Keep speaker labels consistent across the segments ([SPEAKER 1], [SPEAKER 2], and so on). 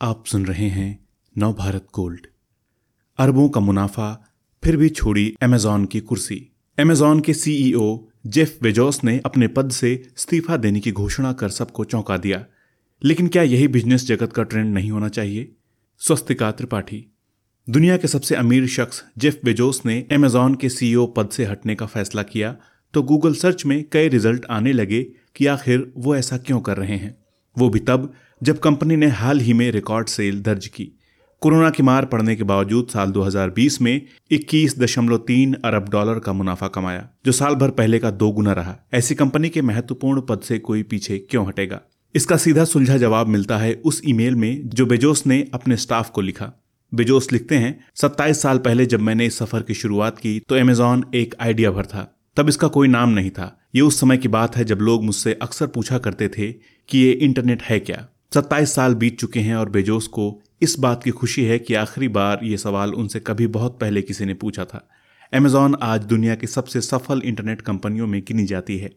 [SPEAKER 1] आप सुन रहे हैं नव भारत गोल्ड। अरबों का मुनाफा, फिर भी छोड़ी अमेजॉन की कुर्सी। अमेजॉन के सीईओ जेफ वेजोस ने अपने पद से इस्तीफा देने की घोषणा कर सबको चौंका दिया। लेकिन क्या यही बिज़नेस जगत का ट्रेंड नहीं होना चाहिए? स्वस्तिका त्रिपाठी दुनिया के सबसे अमीर शख्स जेफ बेजोस ने अमेजॉन के सीईओ पद से हटने का फैसला किया तो गूगल सर्च में कई रिज़ल्ट आने लगे कि आखिर वो ऐसा क्यों कर रहे हैं? वो भी तब जब कंपनी ने हाल ही में रिकॉर्ड सेल दर्ज की। कोरोना की मार पड़ने के बावजूद साल 2020 में 21.3 अरब डॉलर का मुनाफा कमाया, जो साल भर पहले का दो गुना रहा। ऐसी कंपनी के महत्वपूर्ण पद से कोई पीछे क्यों हटेगा? इसका सीधा सुलझा जवाब मिलता है उस ईमेल में जो बेजोस ने अपने स्टाफ को लिखा। बेजोस लिखते हैं 27 साल पहले जब मैंने इस सफ़र की शुरुआत की तो अमेजॉन एक आइडिया भर था। तब इसका कोई नाम नहीं था। ये उस समय की बात है जब लोग मुझसे अक्सर पूछा करते थे कि ये इंटरनेट है क्या? सत्ताईस साल बीत चुके हैं और बेजोस को इस बात की खुशी है कि आखिरी बार ये सवाल उनसे कभी बहुत पहले किसी ने पूछा था। अमेजॉन आज दुनिया की सबसे सफल इंटरनेट कंपनियों में गिनी जाती है।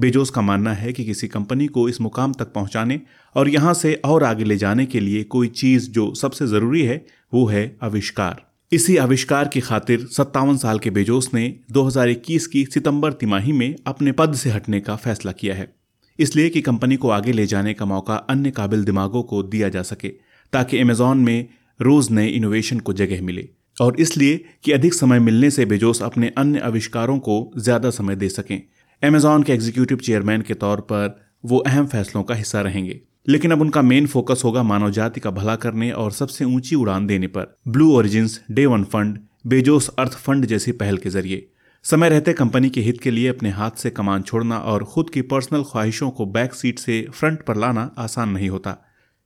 [SPEAKER 1] बेजोस का मानना है कि किसी कंपनी को इस मुकाम तक पहुँचाने और यहाँ से और आगे ले जाने के लिए कोई चीज़ जो सबसे ज़रूरी है, वो है आविष्कार। इसी आविष्कार की खातिर सत्तावन साल के बेजोस ने 2021 की सितंबर तिमाही में अपने पद से हटने का फैसला किया है। इसलिए कि कंपनी को आगे ले जाने का मौका अन्य काबिल दिमागों को दिया जा सके, ताकि अमेजॉन में रोज नए इनोवेशन को जगह मिले। और इसलिए कि अधिक समय मिलने से बेजोस अपने अन्य आविष्कारों को ज़्यादा समय दे सकें। अमेजॉन के एग्जीक्यूटिव चेयरमैन के तौर पर वो अहम फैसलों का हिस्सा रहेंगे। लेकिन अब उनका मेन फोकस होगा मानव जाति का भला करने और सबसे ऊँची उड़ान देने पर। Blue Origins Day One Fund Bezos Earth Fund जैसी पहल के ज़रिए। समय रहते कंपनी के हित के लिए अपने हाथ से कमान छोड़ना और खुद की पर्सनल ख्वाहिशों को बैक सीट से फ्रंट पर लाना आसान नहीं होता।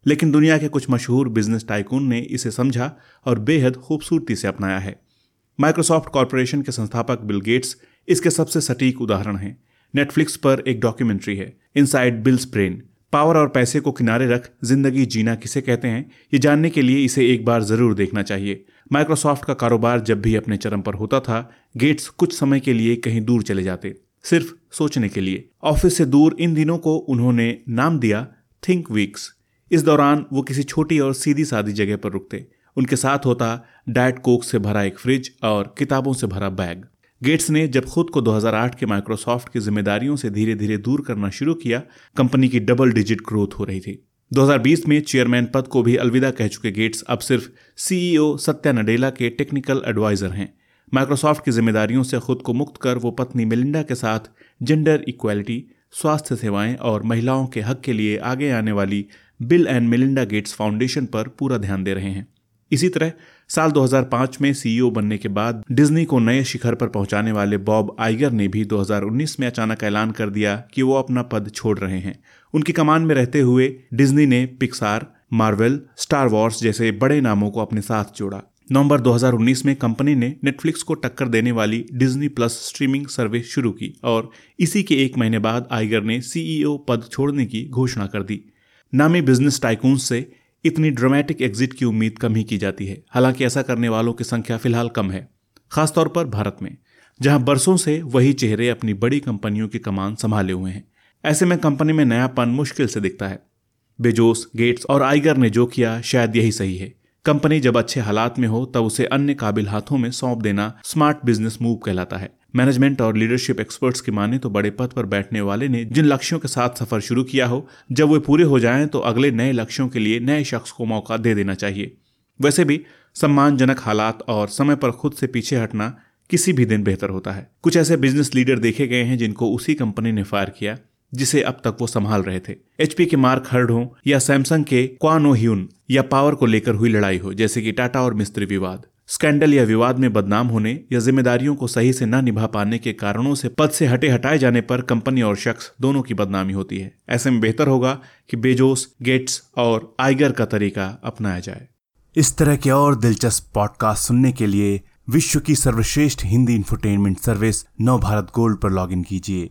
[SPEAKER 1] लेकिन दुनिया के कुछ मशहूर बिज़नेस टाइकून ने इसे समझा और बेहद खूबसूरती से अपनाया है। माइक्रोसॉफ्ट कॉरपोरेशन के संस्थापक बिल गेट्स इसके सबसे सटीक उदाहरण हैं। नेटफ्लिक्स पर एक डॉक्यूमेंट्री है, इनसाइड बिल्स ब्रेन। पावर और पैसे को किनारे रख ज़िंदगी जीना किसे कहते हैं, ये जानने के लिए इसे एक बार ज़रूर देखना चाहिए। माइक्रोसॉफ्ट का कारोबार जब भी अपने चरम पर होता था गेट्स कुछ समय के लिए कहीं दूर चले जाते, सिर्फ़ सोचने के लिए। ऑफ़िस से दूर इन दिनों को उन्होंने नाम दिया थिंक वीक्स। इस दौरान वो किसी छोटी और सीधी सादी जगह पर रुकते। उनके साथ होता डाइट कोक से भरा एक फ्रिज और किताबों से भरा बैग। गेट्स ने जब खुद को 2008 के माइक्रोसॉफ्ट की जिम्मेदारियों से धीरे धीरे दूर करना शुरू किया, कंपनी की डबल डिजिट ग्रोथ हो रही थी। 2020 में चेयरमैन पद को भी अलविदा कह चुके गेट्स अब सिर्फ़ सीईओ सत्या नडेला के टेक्निकल एडवाइजर हैं। माइक्रोसॉफ्ट की जिम्मेदारियों से खुद को मुक्त कर वो पत्नी मिलिंडा के साथ जेंडर इक्वालिटी, स्वास्थ्य सेवाएँ और महिलाओं के हक के लिए आगे आने वाली Bill and Melinda Gates Foundation पर पूरा ध्यान दे रहे हैं। इसी तरह, साल 2005 में सीईओ बनने के बाद डिज्नी को नए शिखर पर पहुँचाने वाले बॉब आइगर ने भी 2019 में अचानक ऐलान कर दिया कि वो अपना पद छोड़ रहे हैं। उनकी कमान में रहते हुए डिज्नी ने पिक्सार मार्वल स्टार वॉर्स जैसे बड़े नामों को अपने साथ जोड़ा। नवंबर 2019 में कंपनी ने नेटफ्लिक्स को टक्कर देने वाली डिज्नी प्लस स्ट्रीमिंग सर्विस शुरू की और इसी के एक महीने बाद आइगर ने सीईओ पद छोड़ने की घोषणा कर दी। नामी बिज़नेस टाइकून से इतनी ड्रामेटिक एग्जिट की उम्मीद कम ही की जाती है। हालाँकि ऐसा करने वालों की संख्या फ़िलहाल कम है, खासतौर पर भारत में, जहाँ बरसों से वही चेहरे अपनी बड़ी कंपनियों की कमान संभाले हुए हैं। ऐसे में कंपनी में नयापन मुश्किल से दिखता है। बेजोस, गेट्स और आइगर ने जो किया, शायद यही सही है। कंपनी जब अच्छे हालात में हो, तब उसे अन्य काबिल हाथों में सौंप देना स्मार्ट बिज़नेस मूव कहलाता है। मैनेजमेंट और लीडरशिप एक्सपर्ट्स की माने तो बड़े पद पर बैठने वाले ने जिन लक्ष्यों के साथ सफ़र शुरू किया हो, जब वे पूरे हो जाएँ तो अगले नए लक्ष्यों के लिए नए शख्स को मौका दे देना चाहिए। वैसे भी, सम्मानजनक हालात और समय पर खुद से पीछे हटना किसी भी दिन बेहतर होता है। कुछ ऐसे बिज़नेस लीडर देखे गए हैं जिनको उसी कंपनी ने फायर किया। जिसे अब तक वो संभाल रहे थे। एचपी के मार्क हर्ड हो या सैमसंग के क्वानो ह्यून या पावर को लेकर हुई लड़ाई हो, जैसे कि टाटा और मिस्त्री विवाद। स्कैंडल या विवाद में बदनाम होने या जिम्मेदारियों को सही से न निभा पाने के कारणों से पद से हटे हटाए जाने पर कंपनी और शख्स दोनों की बदनामी होती है। ऐसे में बेहतर होगा कि बेजोस गेट्स और आइगर का तरीका अपनाया जाए।
[SPEAKER 2] इस तरह के और दिलचस्प पॉडकास्ट सुनने के लिए विश्व की सर्वश्रेष्ठ Hindi infotainment service Nav Bharat gold पर लॉग कीजिए।